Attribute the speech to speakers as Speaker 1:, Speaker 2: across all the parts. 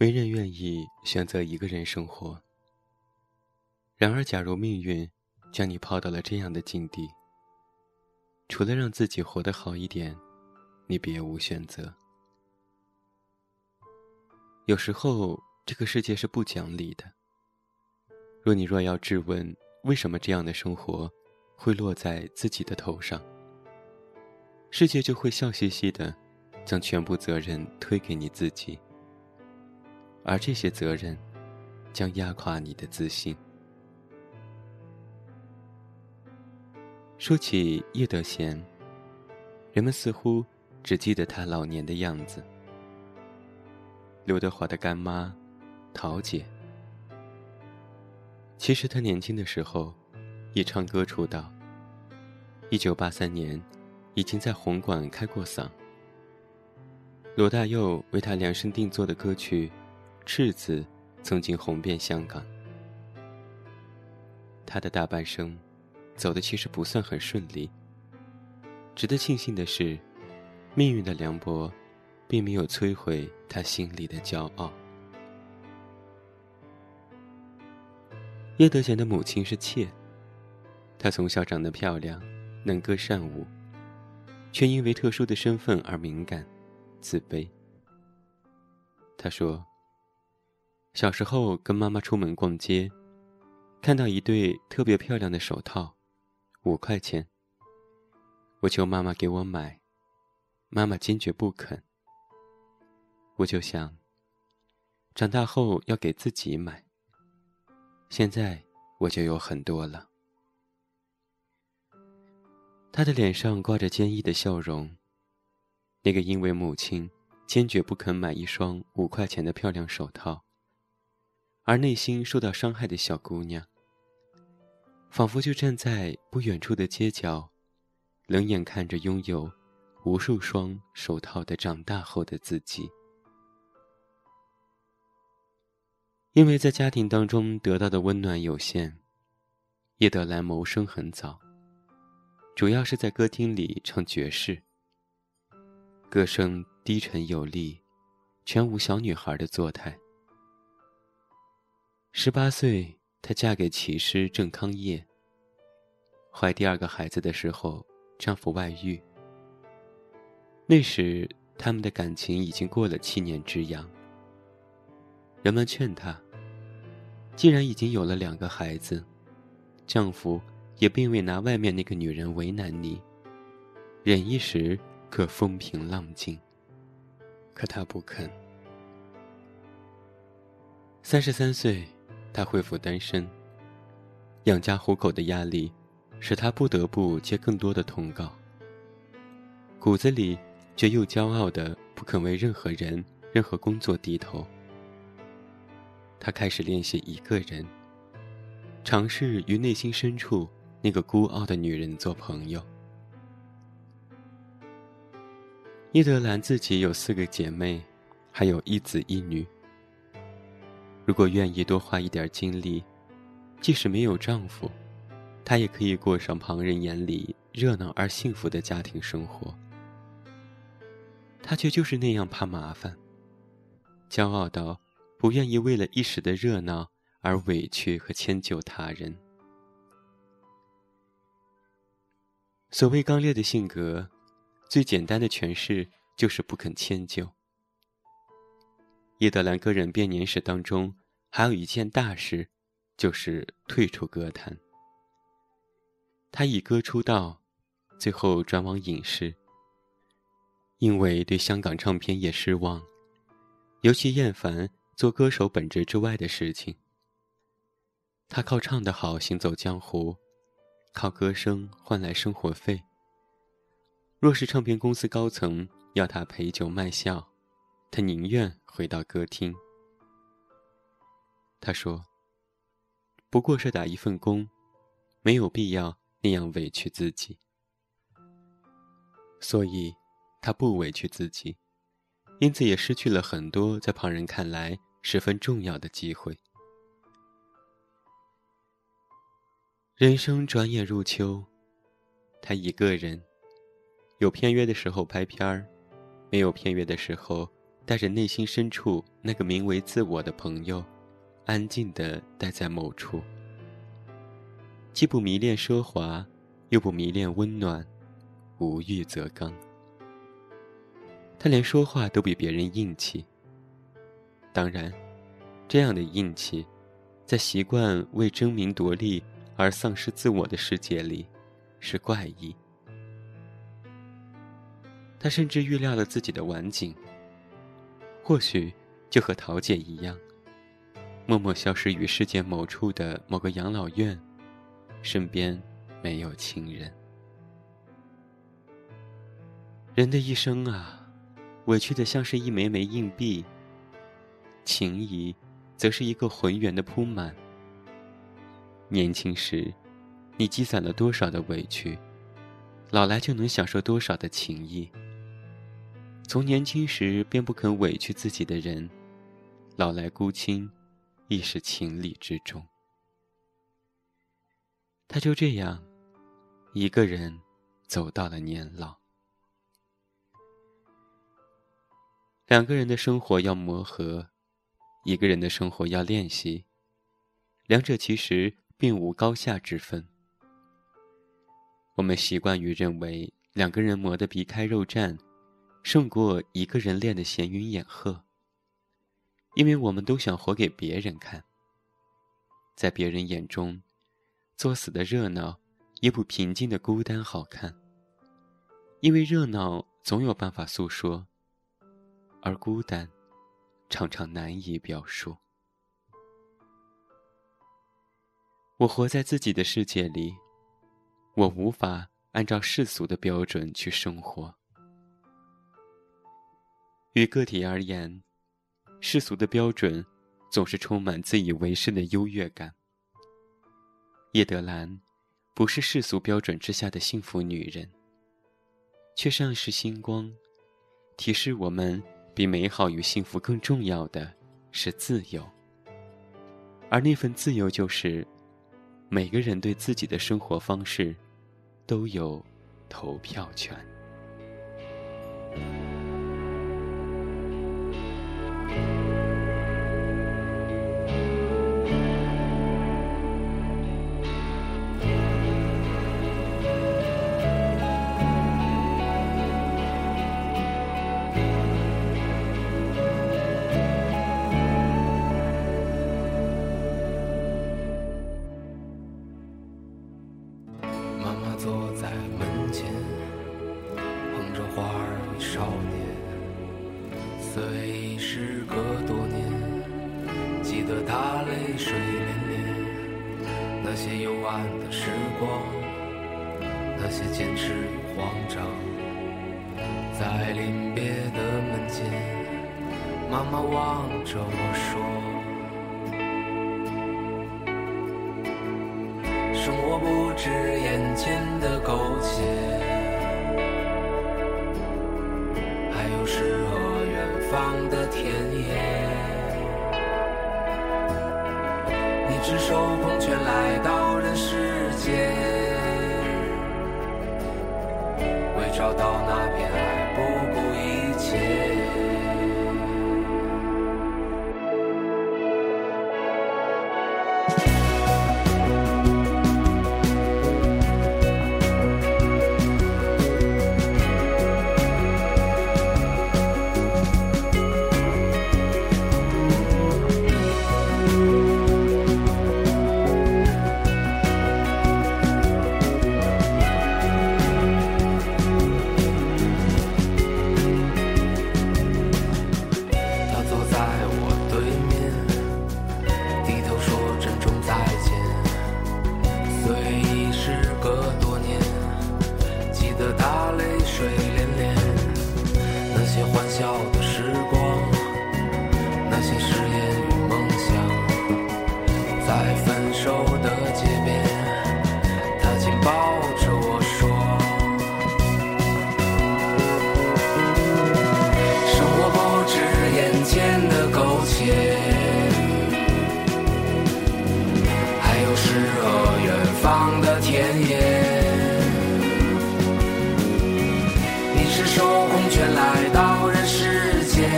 Speaker 1: 没人愿意选择一个人生活。然而，假如命运将你抛到了这样的境地，除了让自己活得好一点，你别无选择。有时候，这个世界是不讲理的。若你若要质问为什么这样的生活会落在自己的头上，世界就会笑嘻嘻的将全部责任推给你自己，而这些责任将压垮你的自信。说起叶德娴，人们似乎只记得她老年的样子。刘德华的干妈，桃姐。其实她年轻的时候，以唱歌出道。一九八三年，已经在红馆开过嗓。罗大佑为她量身定做的歌曲《赤子》，曾经红遍香港。他的大半生。走的其实不算很顺利。值得庆幸的是，命运的凉薄，并没有摧毁他心里的骄傲。叶德娴的母亲是妾，她从小长得漂亮，能歌善舞，却因为特殊的身份而敏感、自卑。她说：“小时候跟妈妈出门逛街，看到一对特别漂亮的手套。”五块钱，我求妈妈给我买，妈妈坚决不肯。我就想，长大后要给自己买。现在我就有很多了。他的脸上挂着坚毅的笑容，那个因为母亲坚决不肯买一双五块钱的漂亮手套，而内心受到伤害的小姑娘。仿佛就站在不远处的街角，冷眼看着拥有无数双手套的长大后的自己。因为在家庭当中得到的温暖有限，叶德兰谋生很早，主要是在歌厅里唱爵士。歌声低沉有力，全无小女孩的作态。十八岁。她嫁给骑师郑康业。怀第二个孩子的时候，丈夫外遇。那时他们的感情已经过了七年之痒。人们劝她，既然已经有了两个孩子，丈夫也并未拿外面那个女人为难你，忍一时可风平浪静。可她不肯。三十三岁。他恢复单身，养家糊口的压力，使他不得不接更多的通告。骨子里却又骄傲的不肯为任何人、任何工作低头。他开始练习一个人，尝试与内心深处那个孤傲的女人做朋友。伊德兰自己有四个姐妹，还有一子一女。如果愿意多花一点精力，即使没有丈夫，她也可以过上旁人眼里热闹而幸福的家庭生活。她却就是那样怕麻烦，骄傲到不愿意为了一时的热闹而委屈和迁就他人。所谓刚烈的性格，最简单的诠释就是不肯迁就。叶德兰个人编年史当中。还有一件大事，就是退出歌坛。他以歌出道，最后转往影视。因为对香港唱片业失望，尤其厌烦做歌手本质之外的事情。他靠唱得好行走江湖，靠歌声换来生活费。若是唱片公司高层要他陪酒卖笑，他宁愿回到歌厅。他说：“不过是打一份工，没有必要那样委屈自己。所以，他不委屈自己，因此也失去了很多在旁人看来十分重要的机会。人生转眼入秋，他一个人，有片约的时候拍片儿，没有片约的时候带着内心深处那个名为自我的朋友，安静地待在某处，既不迷恋奢华，又不迷恋温暖，无欲则刚。他连说话都比别人硬气。当然，这样的硬气，在习惯为争名夺利而丧失自我的世界里，是怪异。他甚至预料了自己的晚景。或许，就和桃姐一样，默默消失于世界某处的某个养老院，身边没有亲人。人的一生啊，委屈的像是一枚枚硬币。情谊，则是一个浑圆的铺满。年轻时，你积攒了多少的委屈，老来就能享受多少的情谊。从年轻时便不肯委屈自己的人，老来孤清，亦是情理之中。他就这样，一个人走到了年老。两个人的生活要磨合。一个人的生活要练习，两者其实并无高下之分。我们习惯于认为两个人磨得皮开肉绽，胜过一个人练得闲云野鹤。因为我们都想活给别人看，在别人眼中，作死的热闹也不平静的孤单好看。因为热闹总有办法诉说，而孤单。常常难以表述。我活在自己的世界里，我无法按照世俗的标准去生活。与个体而言，世俗的标准总是充满自以为是的优越感。叶德兰不是世俗标准之下的幸福女人，却像是星光，提示我们。比美好与幸福更重要的是自由，而那份自由就是，每个人对自己的生活方式都有投票权。
Speaker 2: 些坚持与慌张，在临别的门前，妈妈望着我说：“生活不止眼前的苟且，还有诗和远方的田野。”你赤手空拳来到人世间，找到那片海，田野，你赤手空拳来到人世间，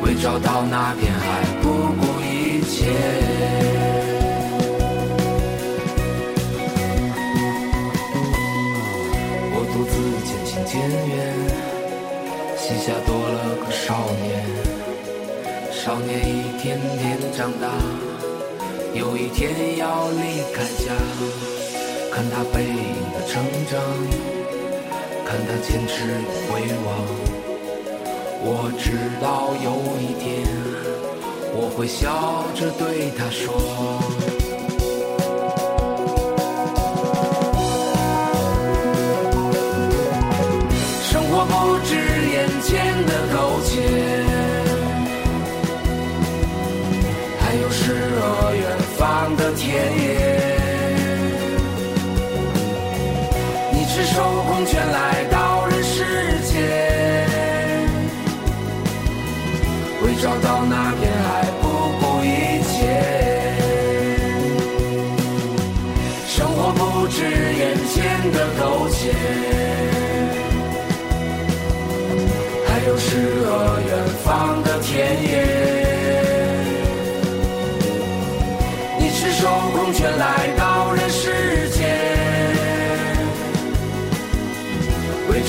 Speaker 2: 为找到那片海不顾一切。我独自渐行渐远，膝下多了个少年，少年一天天长大。有一天要离开家。看他背影的成长，看他坚持与回望。我知道有一天，我会笑着对他说。生活不止眼前的苟且，是手空拳来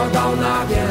Speaker 2: 要到哪边